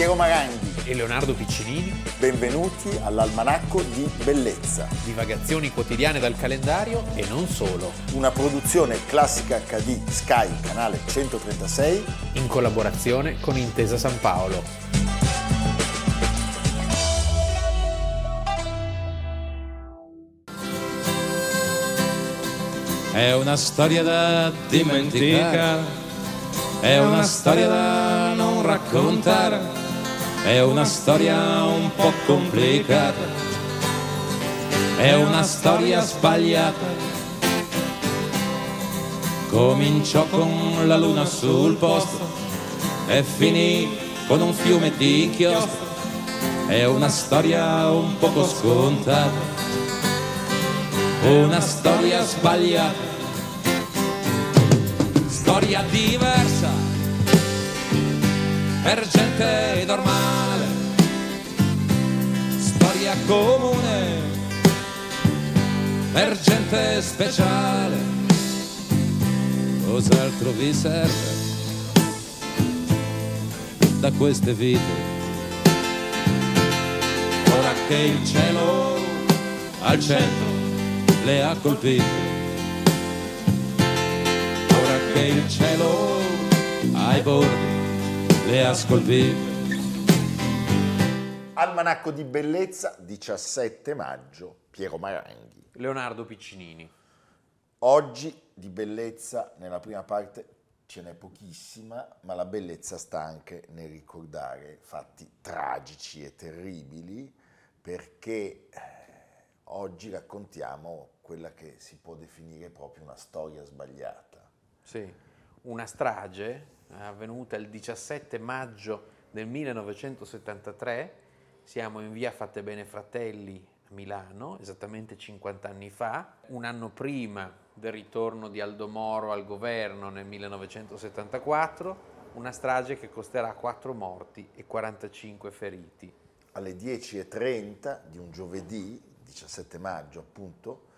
Piero Maranghi e Leonardo Piccinini. Benvenuti all'Almanacco di Bellezza. Divagazioni quotidiane dal calendario e non solo. Una produzione classica HD Sky, canale 136. In collaborazione con Intesa San Paolo. È una storia da dimenticare, è una storia da non raccontare, è una storia un po' complicata, è una storia sbagliata. Cominciò con la luna sul posto e finì con un fiume di inchiostro, è una storia un poco scontata. Una storia sbagliata. Storia diversa per gente normale, storia comune per gente speciale. Cos'altro vi serve da queste vite? Ora che il cielo al centro le ha colpite che il cielo ai bordi le ha scolpite. Almanacco di bellezza, 17 maggio, Piero Maranghi. Leonardo Piccinini. Oggi di bellezza nella prima parte ce n'è pochissima, ma la bellezza sta anche nel ricordare fatti tragici e terribili, perché eh, oggi raccontiamo quella che si può definire proprio una storia sbagliata sì, una strage avvenuta il 17 maggio del 1973, siamo in via Fatte Bene Fratelli a Milano, esattamente 50 anni fa, un anno prima del ritorno di Aldo Moro al governo nel 1974, una strage che costerà 4 morti e 45 feriti. Alle 10.30 di un giovedì, 17 maggio appunto,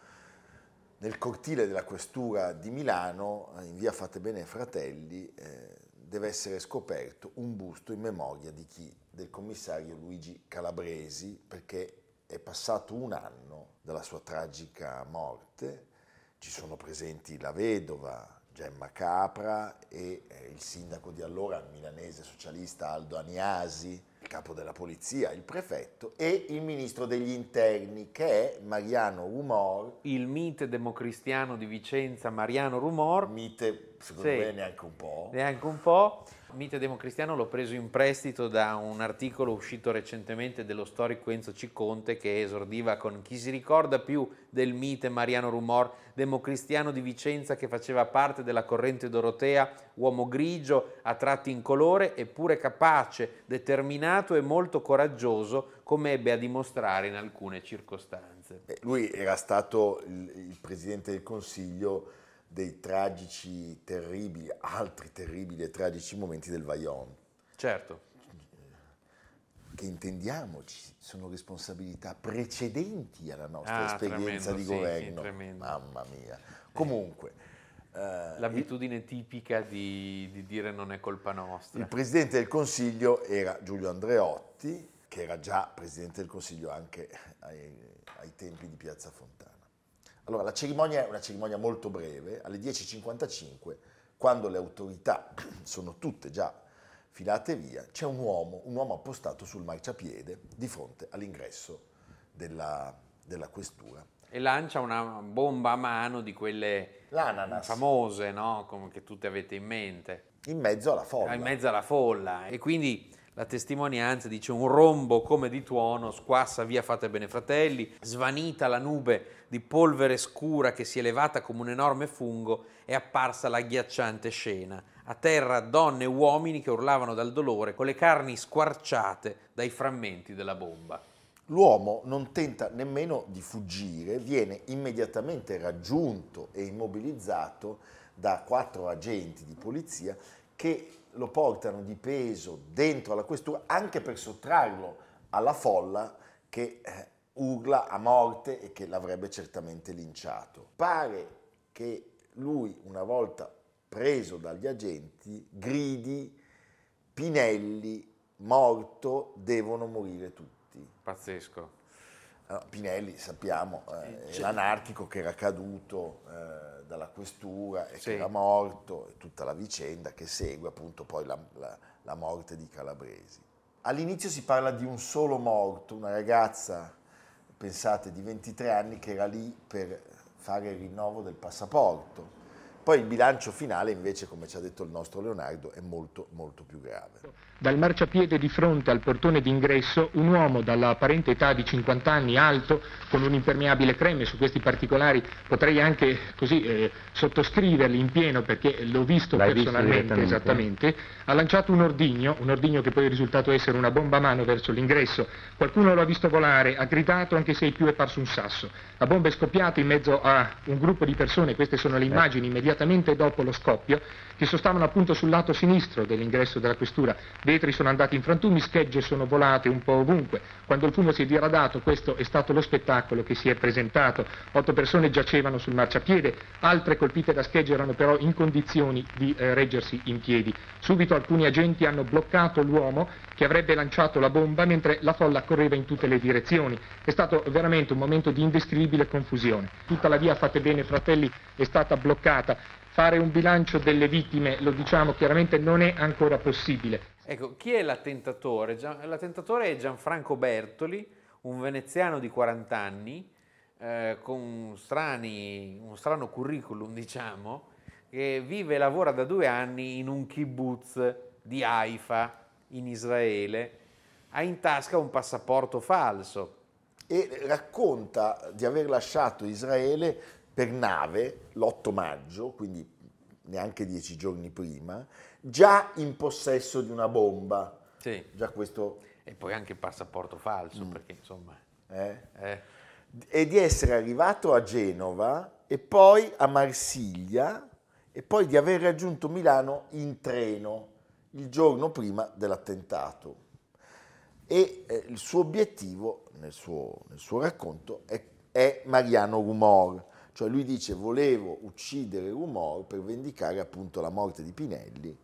nel cortile della questura di Milano, in via Fate Bene Fratelli, eh, deve essere scoperto un busto in memoria di chi? Del commissario Luigi Calabresi, perché è passato un anno dalla sua tragica morte, ci sono presenti la vedova Gemma Capra e eh, il sindaco di allora, milanese socialista Aldo Aniasi, il capo della polizia, il prefetto e il ministro degli interni che è Mariano Rumor. Il mite democristiano di Vicenza Mariano Rumor. Mite, secondo sì. me, neanche un po'. Neanche un po'. Mite democristiano l'ho preso in prestito da un articolo uscito recentemente dello storico Enzo Ciconte che esordiva con chi si ricorda più del mite Mariano Rumor, democristiano di Vicenza che faceva parte della corrente dorotea, uomo grigio, a tratti incolore, eppure capace, determinato e molto coraggioso, come ebbe a dimostrare in alcune circostanze. Eh, lui era stato il, il presidente del Consiglio dei tragici, terribili, altri terribili e tragici momenti del Vajont. Certo. Che intendiamoci, sono responsabilità precedenti alla nostra ah, esperienza tremendo, di governo. Sì, Mamma mia. Comunque. Eh, L'abitudine il, tipica di, di, dire non è colpa nostra. Il presidente del Consiglio era Giulio Andreotti, che era già presidente del Consiglio anche ai, ai tempi di Piazza Fontana. Allora, la cerimonia è una cerimonia molto breve, alle 10.55, quando le autorità sono tutte già filate via, c'è un uomo, un uomo appostato sul marciapiede di fronte all'ingresso della, della questura. E lancia una bomba a mano di quelle L'ananas. famose, no? Come che tutte avete in mente. In mezzo alla folla. In mezzo alla folla. E quindi la testimonianza dice un rombo come di tuono squassa via fate bene fratelli, svanita la nube di polvere scura che si è levata come un enorme fungo, è apparsa l'agghiacciante scena. A terra donne e uomini che urlavano dal dolore con le carni squarciate dai frammenti della bomba. L'uomo non tenta nemmeno di fuggire, viene immediatamente raggiunto e immobilizzato da quattro agenti di polizia che lo portano di peso dentro alla questura anche per sottrarlo alla folla che eh, urla a morte e che l'avrebbe certamente linciato. Pare che lui, una volta preso dagli agenti, gridi Pinelli morto devono morire tutti. Pazzesco. Allora, Pinelli, sappiamo, eh, è l'anarchico che era caduto eh, dalla questura e Sì. che era morto, e tutta la vicenda che segue appunto poi la, la- la morte di Calabresi. All'inizio si parla di un solo morto, una ragazza, pensate, di 23 anni che era lì per fare il rinnovo del passaporto. Poi il bilancio finale invece, come ci ha detto il nostro Leonardo, è molto molto più grave. Dal marciapiede di fronte al portone d'ingresso un uomo dalla apparente età di 50 anni, alto, con un impermeabile creme, su questi particolari potrei anche così eh, sottoscriverli in pieno perché l'ho visto L'hai visto personalmente, direttamente? esattamente, ha lanciato un ordigno, un ordigno che poi è risultato essere una bomba a mano verso l'ingresso. Qualcuno lo ha visto volare, ha gridato anche se ai più è parso un sasso. La bomba è scoppiata in mezzo a un gruppo di persone, queste sono le immagini immediatamente dopo lo scoppio, che sostavano appunto sul lato sinistro dell'ingresso della questura. Vetri sono andati in frantumi, schegge sono volate un po' ovunque. Quando il fumo si è diradato, questo è stato lo spettacolo che si è presentato. Otto persone giacevano sul marciapiede, altre colpite da schegge erano però in condizioni di eh, reggersi in piedi. Subito alcuni agenti hanno bloccato l'uomo che avrebbe lanciato la bomba mentre la folla correva in tutte le direzioni. È stato veramente un momento di indescrivibile confusione. Tutta la via Fate Bene Fratelli è stata bloccata. Fare un bilancio delle vittime, lo diciamo chiaramente, non è ancora possibile. Ecco, chi è l'attentatore? L'attentatore è Gianfranco Bertoli, un veneziano di 40 anni, eh, con strani- un strano curriculum, diciamo, che vive e lavora da due anni in un kibbutz di Haifa, in Israele, ha in tasca un passaporto falso. e racconta di aver lasciato Israele per nave l'8 maggio, quindi neanche dieci giorni prima, già in possesso di una bomba. Sì. Già questo, E poi anche il passaporto falso, perché insomma... eh? eh, E di essere arrivato a Genova e poi a Marsiglia e poi di aver raggiunto Milano in treno il giorno prima dell'attentato. E eh, il suo obiettivo nel suo, nel suo racconto è, è Mariano Rumor, cioè lui dice volevo uccidere Rumor per vendicare appunto la morte di Pinelli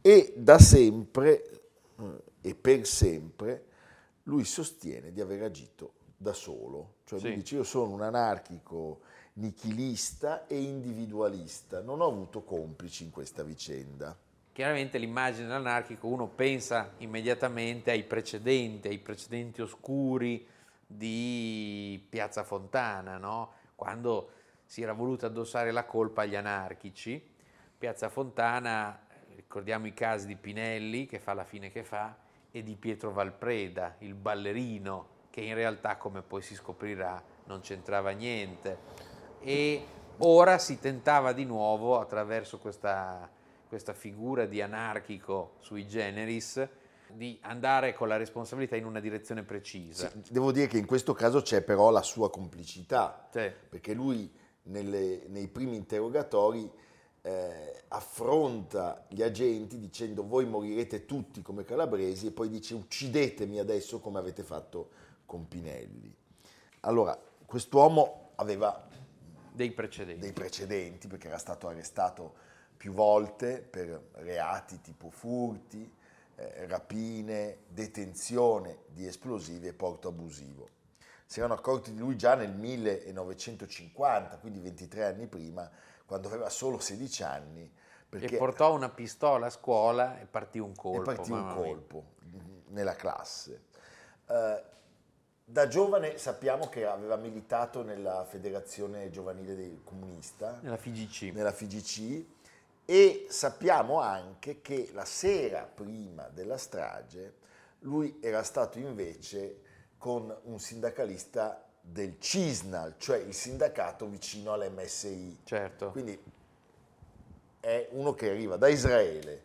e da sempre eh, e per sempre lui sostiene di aver agito da solo, cioè lui Sì. dice io sono un anarchico nichilista e individualista, non ho avuto complici in questa vicenda. Chiaramente l'immagine dell'anarchico uno pensa immediatamente ai precedenti, ai precedenti oscuri di Piazza Fontana, no? quando si era voluto addossare la colpa agli anarchici. Piazza Fontana, ricordiamo i casi di Pinelli che fa la fine che fa e di Pietro Valpreda, il ballerino, che in realtà come poi si scoprirà non c'entrava niente. E ora si tentava di nuovo attraverso questa questa figura di anarchico sui generis, di andare con la responsabilità in una direzione precisa. Sì, devo dire che in questo caso c'è però la sua complicità, Sì. perché lui nelle- nei primi interrogatori eh, affronta gli agenti dicendo voi morirete tutti come calabresi e poi dice uccidetemi adesso come avete fatto con Pinelli. Allora, quest'uomo aveva dei precedenti. dei precedenti perché era stato arrestato più volte per reati tipo furti, eh, rapine, detenzione di esplosivi e porto abusivo. Si erano accorti di lui già nel 1950, quindi 23 anni prima, quando aveva solo 16 anni, perché E portò una pistola a scuola e partì un e colpo. partì un mamma mia. colpo nella classe. Eh, da giovane sappiamo che aveva militato nella Federazione Giovanile dei Comunista, Nella FIGC. nella FIGC e sappiamo anche che la sera prima della strage lui era stato invece con un sindacalista del CISNAL, cioè il sindacato vicino all'MSI. Certo. Quindi è uno che arriva da Israele,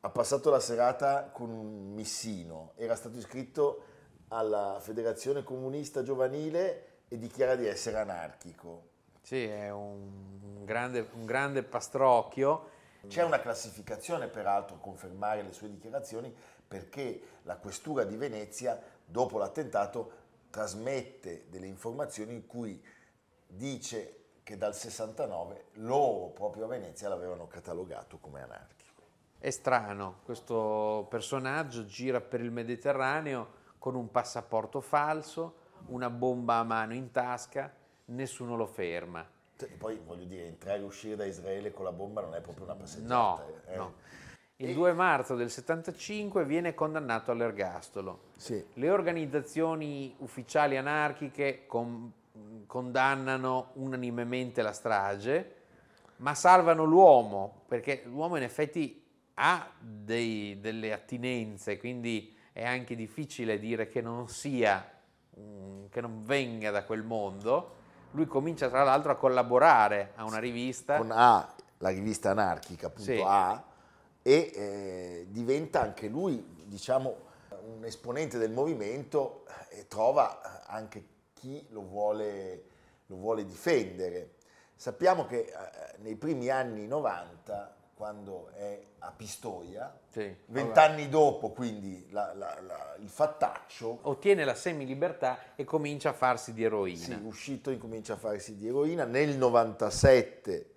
ha passato la serata con un missino, era stato iscritto alla Federazione Comunista Giovanile e dichiara di essere anarchico. Sì, è un grande, un grande pastrocchio. C'è una classificazione, peraltro, a confermare le sue dichiarazioni, perché la questura di Venezia, dopo l'attentato, trasmette delle informazioni in cui dice che dal 69 loro proprio a Venezia l'avevano catalogato come anarchico. È strano, questo personaggio gira per il Mediterraneo con un passaporto falso, una bomba a mano in tasca, nessuno lo ferma. Cioè, poi voglio dire, entrare e uscire da Israele con la bomba non è proprio una passeggiata. No, eh. no. Il 2 marzo del 75 viene condannato all'ergastolo. Sì. Le organizzazioni ufficiali anarchiche con- condannano unanimemente la strage, ma salvano l'uomo, perché l'uomo in effetti ha dei- delle attinenze, quindi è anche difficile dire che non sia, mm, che non venga da quel mondo. Lui comincia tra l'altro a collaborare a una rivista. Con A, la rivista anarchica, appunto Sì. A, e eh, diventa anche lui, diciamo, un esponente del movimento e trova anche chi lo vuole, lo vuole difendere. Sappiamo che eh, nei primi anni 90, quando è a Pistoia, Sì. vent'anni dopo quindi la- la- la- il fattaccio, ottiene la semilibertà e comincia a farsi di eroina. Sì, uscito incomincia a farsi di eroina. Nel 97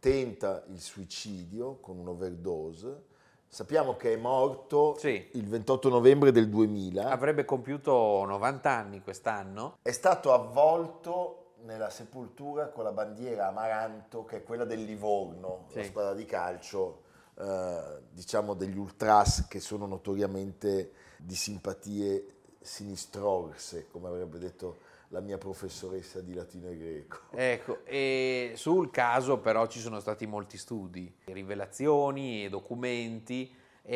tenta il suicidio con un'overdose. Sappiamo che è morto Sì. il 28 novembre del 2000. Avrebbe compiuto 90 anni quest'anno. È stato avvolto nella sepoltura con la bandiera Amaranto, che è quella del Livorno, Sì. la squadra di calcio, eh, diciamo degli ultras che sono notoriamente di simpatie sinistrorse, come avrebbe detto la mia professoressa di latino e greco. Ecco, e sul caso però ci sono stati molti studi, rivelazioni e documenti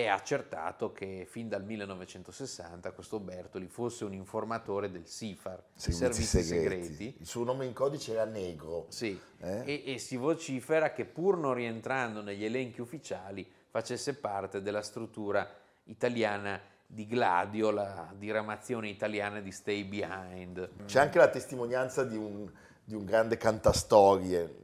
ha accertato che fin dal 1960 questo Bertoli fosse un informatore del SIFAR, i servizi segreti. Il suo nome in codice era Negro. Sì, Eh? e, e si vocifera che pur non rientrando negli elenchi ufficiali facesse parte della struttura italiana di Gladio, la diramazione italiana di Stay Behind. C'è anche la testimonianza di un, di un grande cantastorie,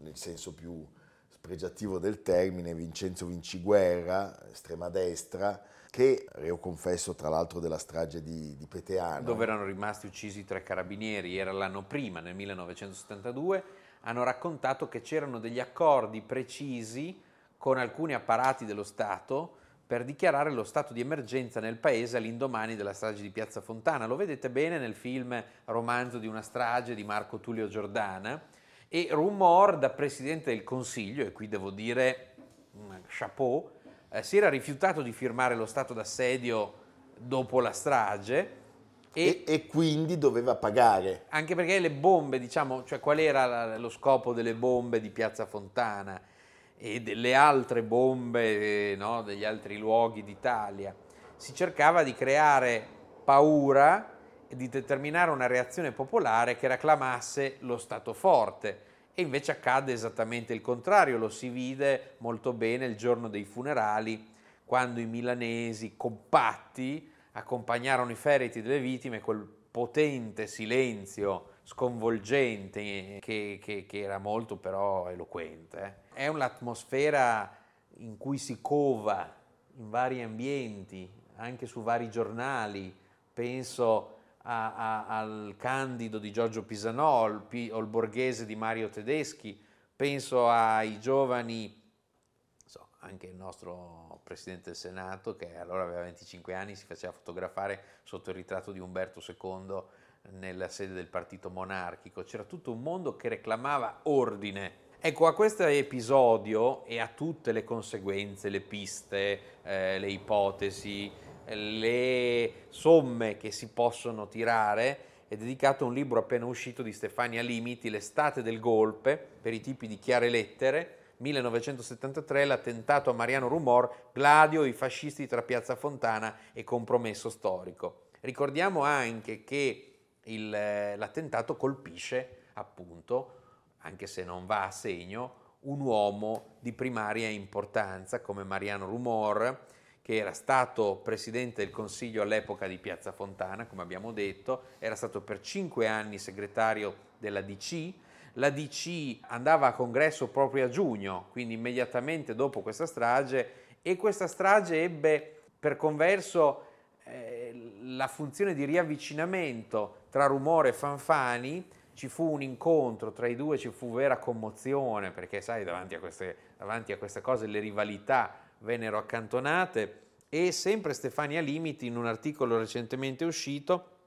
nel senso più spregiativo del termine, Vincenzo Vinciguerra, estrema destra, che, reo confesso tra l'altro della strage di, di Peteano, dove erano rimasti uccisi tre carabinieri, era l'anno prima, nel 1972, hanno raccontato che c'erano degli accordi precisi con alcuni apparati dello Stato per dichiarare lo stato di emergenza nel paese all'indomani della strage di Piazza Fontana. Lo vedete bene nel film Romanzo di una strage di Marco Tullio Giordana. E Rumor, da Presidente del Consiglio, e qui devo dire mm, chapeau, eh, si era rifiutato di firmare lo stato d'assedio dopo la strage e, e quindi doveva pagare. anche perché le bombe, diciamo, cioè qual era lo scopo delle bombe di Piazza Fontana e delle altre bombe eh, no, degli altri luoghi d'Italia? Si cercava di creare paura e di determinare una reazione popolare che reclamasse lo Stato forte. E invece accade esattamente il contrario, lo si vide molto bene il giorno dei funerali, quando i milanesi compatti accompagnarono i feriti delle vittime col potente silenzio sconvolgente che, che- che era molto però eloquente. eh. È un'atmosfera in cui si cova in vari ambienti, anche su vari giornali, penso a- a- al Candido di Giorgio Pisanò, o al Borghese di Mario Tedeschi, penso ai giovani so, anche il nostro Presidente del Senato, che allora aveva 25 anni, si faceva fotografare sotto il ritratto di Umberto II nella sede del partito monarchico. C'era tutto un mondo che reclamava ordine. Ecco, a questo episodio e a tutte le conseguenze, le piste, eh, le ipotesi, eh, le somme che si possono tirare, è dedicato un libro appena uscito di Stefania Limiti, L'estate del golpe, per i tipi di chiare lettere, 1973, l'attentato a Mariano Rumor, Gladio, i fascisti tra Piazza Fontana e compromesso storico. Ricordiamo anche che il, eh, l'attentato colpisce, appunto, anche se non va a segno, un uomo di primaria importanza come Mariano Rumor, che era stato presidente del Consiglio all'epoca di Piazza Fontana, come abbiamo detto, era stato per cinque anni segretario della DC. La DC andava a congresso proprio a giugno, quindi immediatamente dopo questa strage, e questa strage ebbe per converso eh, la funzione di riavvicinamento tra Rumore e Fanfani, ci fu un incontro tra i due, ci fu vera commozione, perché sai, davanti a queste, davanti a queste cose le rivalità vennero accantonate e sempre Stefania Limiti in un articolo recentemente uscito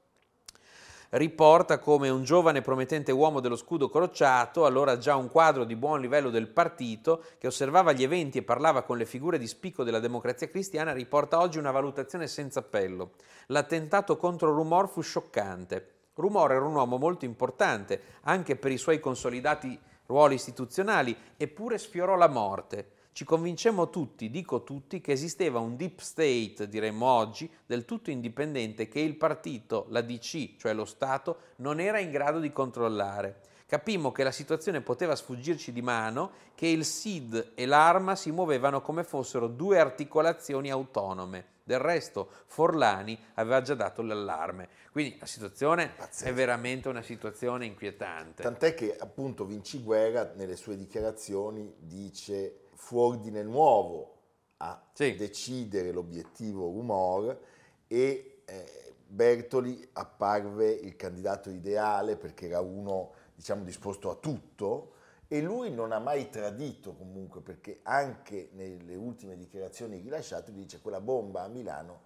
riporta come un giovane promettente uomo dello scudo crociato, allora già un quadro di buon livello del partito, che osservava gli eventi e parlava con le figure di spicco della democrazia cristiana, riporta oggi una valutazione senza appello. L'attentato contro Rumor fu scioccante. Rumor era un uomo molto importante, anche per i suoi consolidati ruoli istituzionali, eppure sfiorò la morte ci convincemmo tutti, dico tutti, che esisteva un deep state, diremmo oggi, del tutto indipendente che il partito, la DC, cioè lo Stato, non era in grado di controllare. Capimmo che la situazione poteva sfuggirci di mano, che il SID e l'arma si muovevano come fossero due articolazioni autonome. Del resto Forlani aveva già dato l'allarme. Quindi la situazione Pazzesco. è veramente una situazione inquietante. Tant'è che appunto Vinci Guerra nelle sue dichiarazioni dice fu ordine nuovo a sì. decidere l'obiettivo rumor e eh, Bertoli apparve il candidato ideale perché era uno diciamo disposto a tutto e lui non ha mai tradito comunque perché anche nelle ultime dichiarazioni rilasciate dice quella bomba a Milano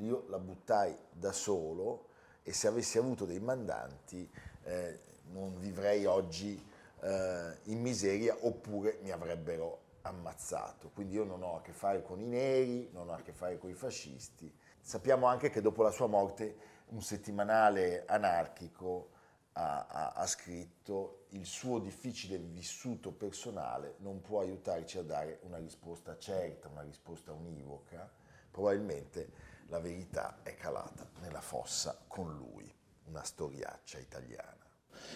io la buttai da solo e se avessi avuto dei mandanti eh, non vivrei oggi eh, in miseria oppure mi avrebbero ammazzato. Quindi io non ho a che fare con i neri, non ho a che fare con i fascisti. Sappiamo anche che dopo la sua morte un settimanale anarchico ha, ha, ha scritto il suo difficile vissuto personale non può aiutarci a dare una risposta certa, una risposta univoca. Probabilmente la verità è calata nella fossa con lui, una storiaccia italiana.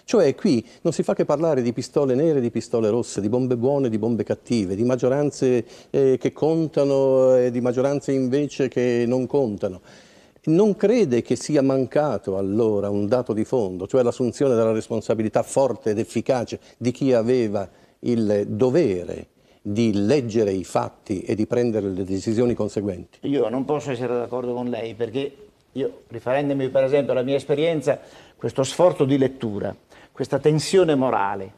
Cioè qui non si fa che parlare di pistole nere, di pistole rosse, di bombe buone, di bombe cattive, di maggioranze eh, che contano e di maggioranze invece che non contano. Non crede che sia mancato allora un dato di fondo, cioè l'assunzione della responsabilità forte ed efficace di chi aveva il dovere di leggere i fatti e di prendere le decisioni conseguenti? Io non posso essere d'accordo con lei perché io, riferendomi per esempio alla mia esperienza, questo sforzo di lettura, questa tensione morale,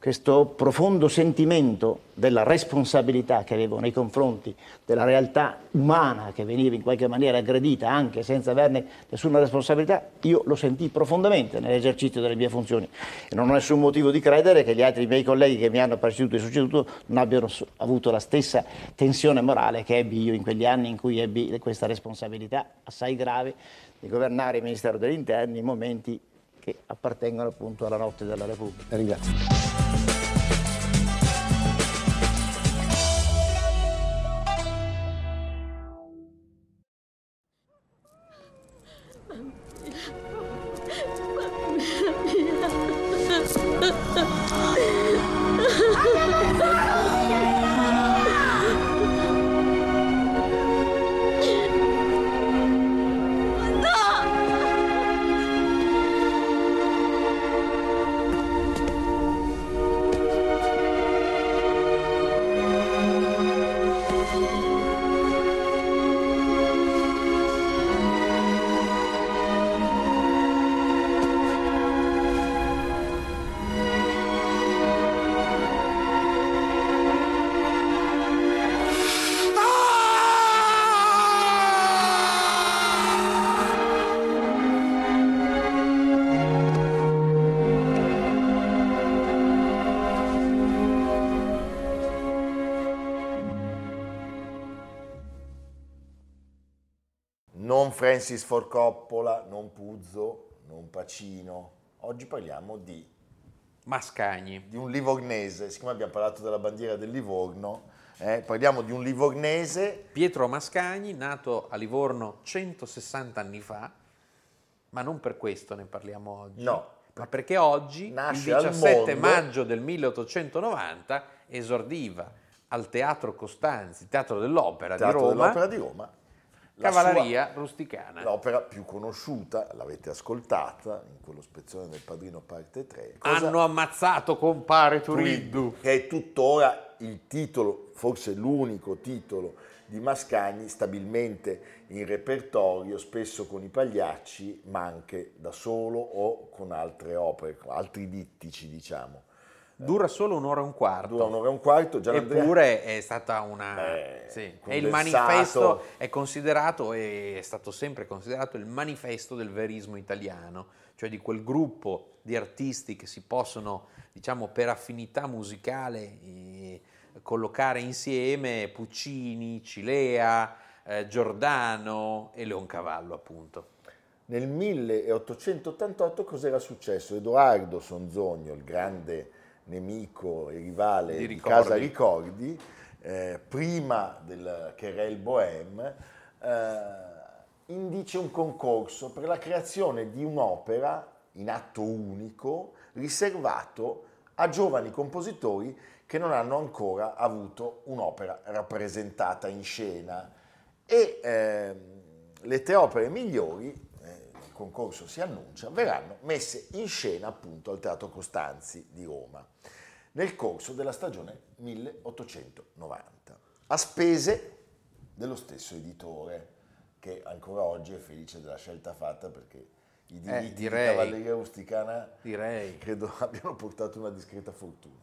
questo profondo sentimento della responsabilità che avevo nei confronti della realtà umana che veniva in qualche maniera aggredita anche senza averne nessuna responsabilità, io lo sentii profondamente nell'esercizio delle mie funzioni e non ho nessun motivo di credere che gli altri miei colleghi che mi hanno preceduto e succeduto non abbiano avuto la stessa tensione morale che ebbi io in quegli anni in cui ebbi questa responsabilità assai grave di governare il Ministero degli Interni in momenti che appartengono appunto alla notte della Repubblica. Ringrazio. Francis Ford Coppola, non Puzzo, non Pacino. Oggi parliamo di Mascagni. Di un livornese, siccome abbiamo parlato della bandiera del Livorno, eh, parliamo di un livornese. Pietro Mascagni, nato a Livorno 160 anni fa, ma non per questo ne parliamo oggi. No. Ma perché oggi, il 17 maggio del 1890, esordiva al Teatro Costanzi, Teatro dell'Opera, Teatro di, Roma, dell'Opera di Roma, Cavalleria rusticana. L'opera più conosciuta, l'avete ascoltata in quello spezzone del Padrino parte 3. Cosa? Hanno ammazzato compare Turiddu. Che è tuttora il titolo, forse l'unico titolo di Mascagni stabilmente in repertorio, spesso con i pagliacci, ma anche da solo o con altre opere, altri dittici diciamo. Dura solo un'ora e un quarto. Dura un'ora e un quarto, già Eppure è stata una... Eh, sì. E il manifesto è considerato, e è stato sempre considerato il manifesto del verismo italiano, cioè di quel gruppo di artisti che si possono, diciamo, per affinità musicale eh, collocare insieme Puccini, Cilea, eh, Giordano e Leoncavallo, appunto. Nel 1888 cos'era successo? Edoardo Sonzogno, il grande nemico e rivale Di di. Casa Ricordi, eh, prima del Querel Bohème, eh, indice un concorso per la creazione di un'opera in atto unico riservato a giovani compositori che non hanno ancora avuto un'opera rappresentata in scena e ehm, le tre opere migliori, eh, concorso si annuncia, verranno messe in scena appunto al Teatro Costanzi di Roma nel corso della stagione 1890, a spese dello stesso editore, che ancora oggi è felice della scelta fatta perché i diritti direi. di Cavalleria Rusticana Direi. credo abbiano portato una discreta fortuna.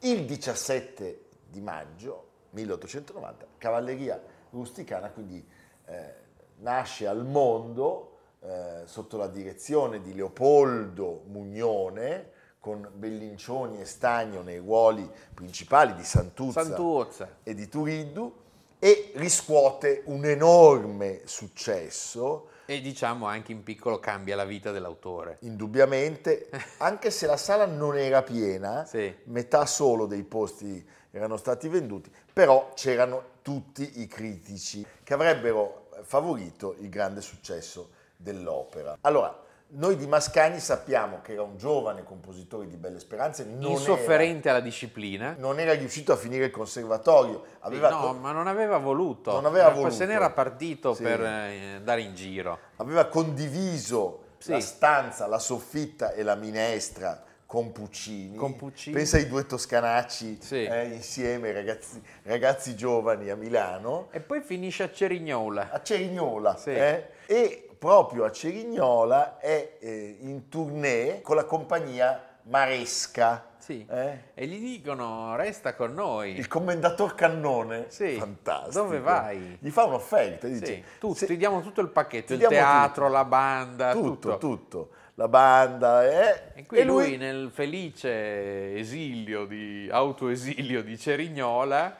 Il 17 di maggio 1890, Cavalleria Rusticana quindi eh, nasce al mondo eh, sotto la direzione di Leopoldo Mugnone, con Bellincioni e Stagno nei ruoli principali di Santuzza, Santuzza. e di Turiddu e riscuote un enorme successo E diciamo anche in piccolo cambia la vita dell'autore. indubbiamente, anche se la sala non era piena, Sì. metà solo dei posti erano stati venduti, però c'erano tutti i critici che avrebbero favorito il grande successo dell'opera. Allora, noi di Mascagni sappiamo che era un giovane compositore di belle speranze, non, Insofferente alla disciplina. era, non era riuscito a finire il conservatorio, aveva, no, ma non aveva voluto. Non aveva voluto. Se n'era partito Sì. per eh, andare in giro. aveva condiviso Sì. la stanza, la soffitta e la minestra con Puccini. Con Puccini. Pensa ai due toscanacci Sì. eh, insieme, ragazzi, ragazzi giovani a Milano, E poi finisce a Cerignola. a Cerignola. Sì. eh, e proprio a Cerignola è eh, in tournée con la compagnia Maresca. Sì. eh, E gli dicono resta con noi. Il commendator Cannone, Sì. fantastico. Dove vai? Gli fa un'offerta, gli Sì, dice, tu- "Se- ti diamo tutto il pacchetto, il teatro, tutto. la banda, tutto, tutto. tutto, la banda, eh, E qui lui, nel felice esilio di autoesilio di Cerignola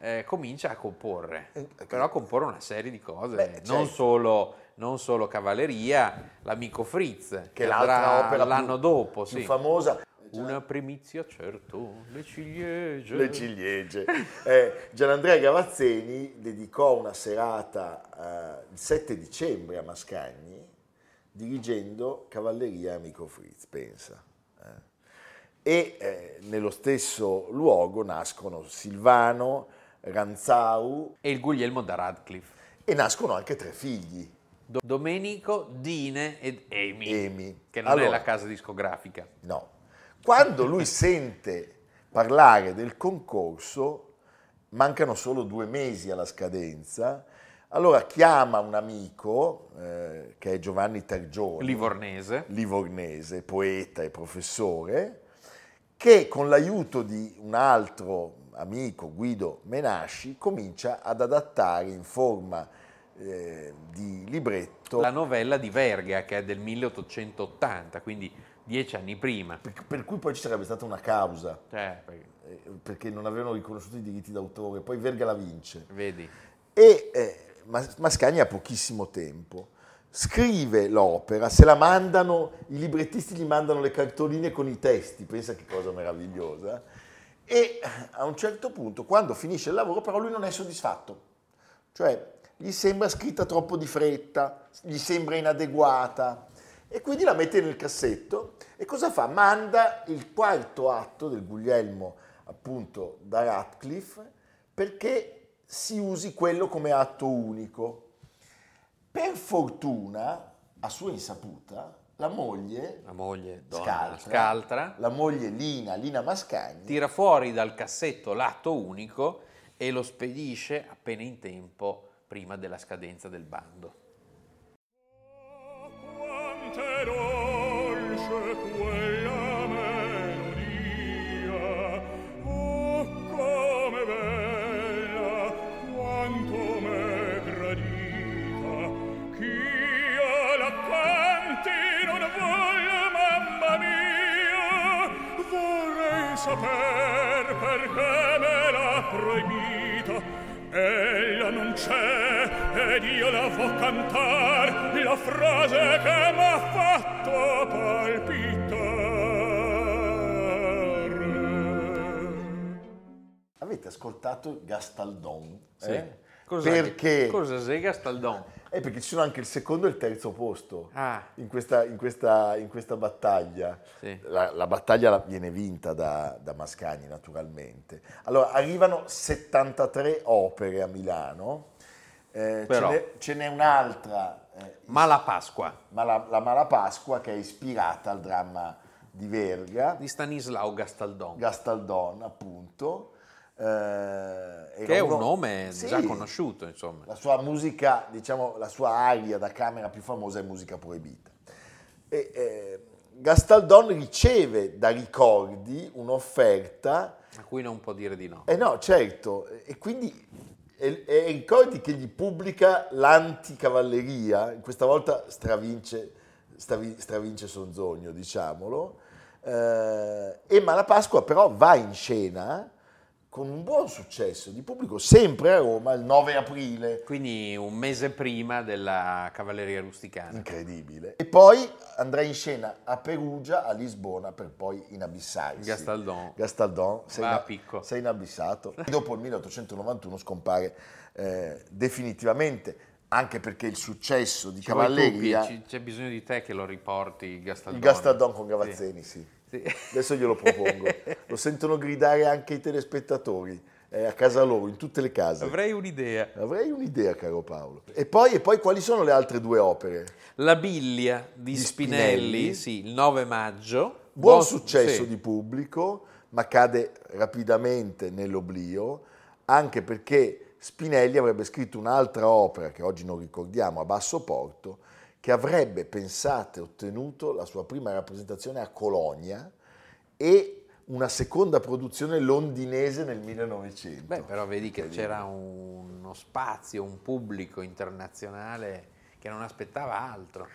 eh, comincia a comporre, Eh, però a comporre una serie di cose, Beh, non, certo. solo, non solo cavalleria, l'amico Fritz, che, è l'altra opera l'anno dopo, più sì. famosa. Una primizia certo, le ciliegie. Le ciliegie. Eh, Gianandrea Gavazzeni dedicò una serata eh, il 7 dicembre a Mascagni dirigendo Cavalleria Amico Fritz, pensa. eh. E eh, nello stesso luogo nascono Silvano, Ranzau E il Guglielmo da Radcliffe. e nascono anche tre figli. Do- Domenico, Dine ed Amy, Amy. che non è Allora. la casa discografica. No. Quando lui sente parlare del concorso, mancano solo due mesi alla scadenza, allora chiama un amico, eh, che è Giovanni Targioni, Livornese. livornese, poeta e professore, che con l'aiuto di un altro amico, Guido Menasci, comincia ad adattare in forma eh, di libretto La novella di Verga, che è del 1880, quindi dieci anni prima. per, per cui poi ci sarebbe stata una causa. Cioè, perché- eh, perché non avevano riconosciuto i diritti d'autore, poi Verga la vince. vedi, E eh, Mas- Mascagni ha pochissimo tempo. Scrive l'opera, se la mandano, i librettisti gli mandano le cartoline con i testi, pensa che cosa meravigliosa. E a un certo punto, quando finisce il lavoro, però lui non è soddisfatto. Cioè, gli sembra scritta troppo di fretta, gli sembra inadeguata e quindi la mette nel cassetto e cosa fa? Manda il quarto atto del Guglielmo appunto da Radcliffe perché si usi quello come atto unico. Per fortuna, a sua insaputa, la moglie, la moglie donna Scaltra, Scaltra, la moglie Lina, Lina Mascagni, tira fuori dal cassetto l'atto unico e lo spedisce appena in tempo prima della scadenza del bando. Quante dolce quella melodia, oh come bella, quanto m'è gradita, ch'io la canti non voglio, mamma mia, vorrei saper perché me l'ha proibita, ella non c'è ed io la vo cantar la frase che m'ha fatto palpitare. avete ascoltato Gastaldon? Sì. eh? Cosa- Perché? Cosa sei Gastaldon? Eh, perché ci sono anche il secondo e il terzo posto Ah. in, questa, in questa- in questa battaglia. Sì. La, la battaglia la- viene vinta da, da Mascagni, naturalmente. Allora, arrivano 73 opere a Milano, eh, ce, n'è, ce n'è un'altra, eh, Mala Pasqua Mala- la Mala Pasqua, che è ispirata al dramma di Verga, di Stanislao Gastaldon, Gastaldon, appunto. Eh, che è un nome Sì. già conosciuto, insomma. La sua musica, diciamo, la sua aria da camera più famosa è musica proibita. E, eh, Gastaldon riceve da Ricordi un'offerta, A cui non può dire di no. eh no, certo, e quindi è, è Ricordi che gli pubblica l'anticavalleria, questa volta stravince, stravi- stravince Sonzogno, diciamolo, eh, e Malapasqua però va in scena con un buon successo di pubblico, sempre a Roma, il 9 aprile. Quindi un mese prima della cavalleria rusticana. Incredibile. E poi andrà in scena a Perugia, a Lisbona, per poi inabissarsi. Gastaldon. Gastaldon, sei, Va picco. sei inabissato. Dopo il 1891 scompare eh, definitivamente, anche perché il successo di Cavalleria... C'è bisogno di te che lo riporti il Gastaldon. Il Gastaldon con Gavazzeni, sì. Sì. Adesso glielo propongo. Lo sentono gridare anche i telespettatori, eh, a casa loro, in tutte le case. Avrei un'idea. Avrei un'idea, caro Paolo. E poi, e poi quali sono le altre due opere? La Biglia di, Di Spinelli, Spinelli. sì, il 9 maggio. Buon su- successo sì. di pubblico, ma cade rapidamente nell'oblio, anche perché Spinelli avrebbe scritto un'altra opera che oggi non ricordiamo, a basso porto, che avrebbe, pensate, ottenuto la sua prima rappresentazione a Colonia e una seconda produzione londinese nel 1900. Beh, però vedi che c'era uno spazio, un pubblico internazionale che non aspettava altro.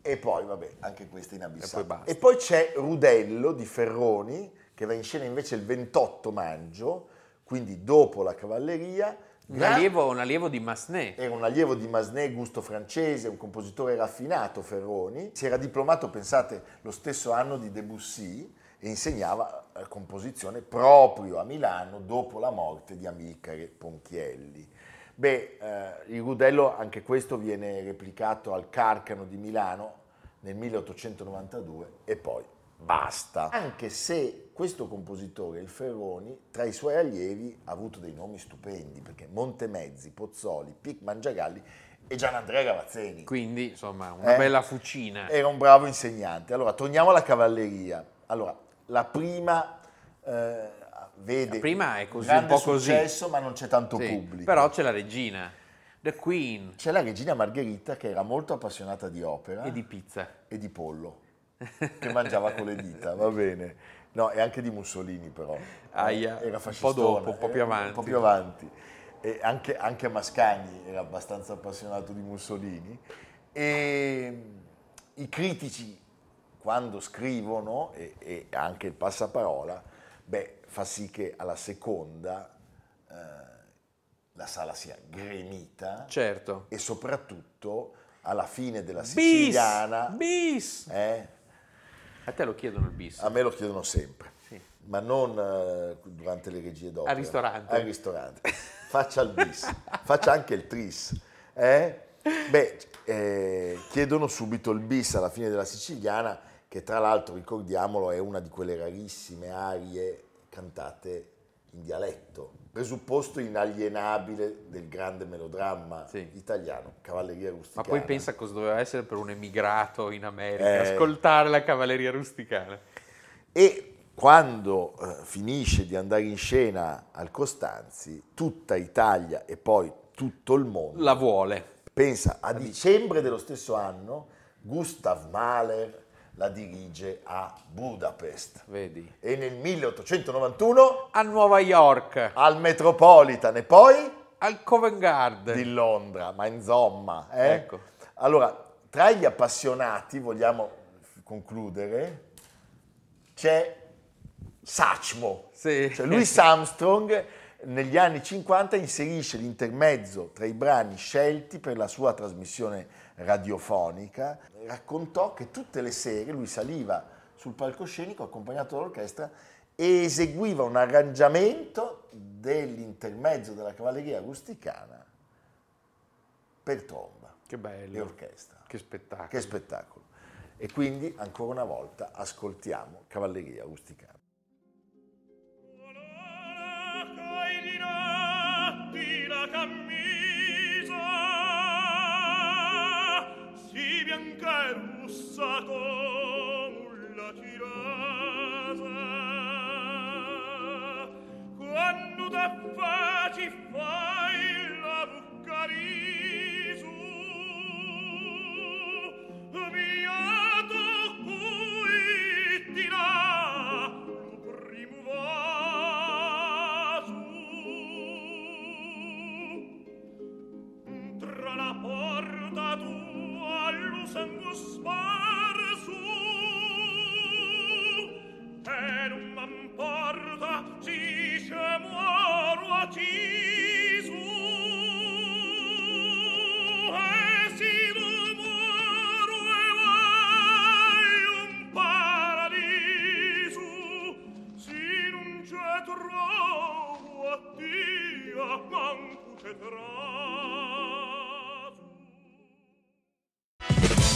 E poi, vabbè, anche questa E poi inabissata. basta. E poi c'è Rudello di Ferroni, che va in scena invece il 28 maggio, quindi dopo la cavalleria. Un allievo, un allievo di Massenet. Era un allievo di Massenet, gusto francese, un compositore raffinato Ferroni. Si era diplomato, pensate, lo stesso anno di Debussy e insegnava eh, composizione proprio a Milano dopo la morte di Amilcare Ponchielli. Beh, eh, il Rudello, anche questo viene replicato al Carcano di Milano nel 1892 e poi basta. Anche se questo compositore, il Ferroni, tra i suoi allievi ha avuto dei nomi stupendi, perché Montemezzi, Pozzoli, Pic Mangiagalli e Gianandrea Gavazzeni. Quindi, insomma, una Eh. bella fucina. Era un bravo insegnante. Allora, torniamo alla cavalleria. Allora, la prima eh, vede La prima è così, un po' così. successo, ma non c'è tanto Sì, pubblico. Però c'è la regina, The Queen C'è la regina Margherita che era molto appassionata di opera e di pizza. e di pollo, che mangiava con le dita, va bene. No, e anche di Mussolini però. Aia, era un po' dopo, un po' più era avanti. Un po' più avanti. E anche, anche Mascagni era abbastanza appassionato di Mussolini. E i critici, quando scrivono, e, e anche il passaparola, beh, fa sì che alla seconda eh, la sala sia gremita Certo. e soprattutto alla fine della Bis! siciliana, Bis! eh, A te lo chiedono il bis. a me lo chiedono sempre, Sì. ma non eh, durante le regie d'opera. Al ristorante. Al ristorante. Faccia il bis, faccia anche il tris. eh? Beh, eh, chiedono subito il bis alla fine della siciliana, che tra l'altro, ricordiamolo, è una di quelle rarissime arie cantate in dialetto. presupposto inalienabile del grande melodramma Sì. italiano, Cavalleria Ma Rusticana. poi pensa cosa doveva essere per un emigrato in America, Eh. ascoltare la cavalleria rusticana. E quando eh, finisce di andare in scena al Costanzi, tutta Italia e poi tutto il mondo La vuole. pensa a dicembre dello stesso anno Gustav Mahler la dirige a Budapest Vedi. e nel 1891 A Nuova York, al Metropolitan e poi al Covent Garden. di Londra, ma insomma, eh? Ecco. Allora, tra gli appassionati, vogliamo concludere, c'è Sachmo. Sì. Cioè Louis Armstrong negli anni 50 inserisce l'intermezzo tra i brani scelti per la sua trasmissione radiofonica. Raccontò che tutte le sere lui saliva sul palcoscenico accompagnato dall'orchestra e eseguiva un arrangiamento dell'intermezzo della cavalleria rusticana per tromba Che bello. e orchestra. Che spettacolo. Che spettacolo. E quindi ancora una volta ascoltiamo Cavalleria Rusticana. Quando da faci fai sopra la porta tua lusango sparso per un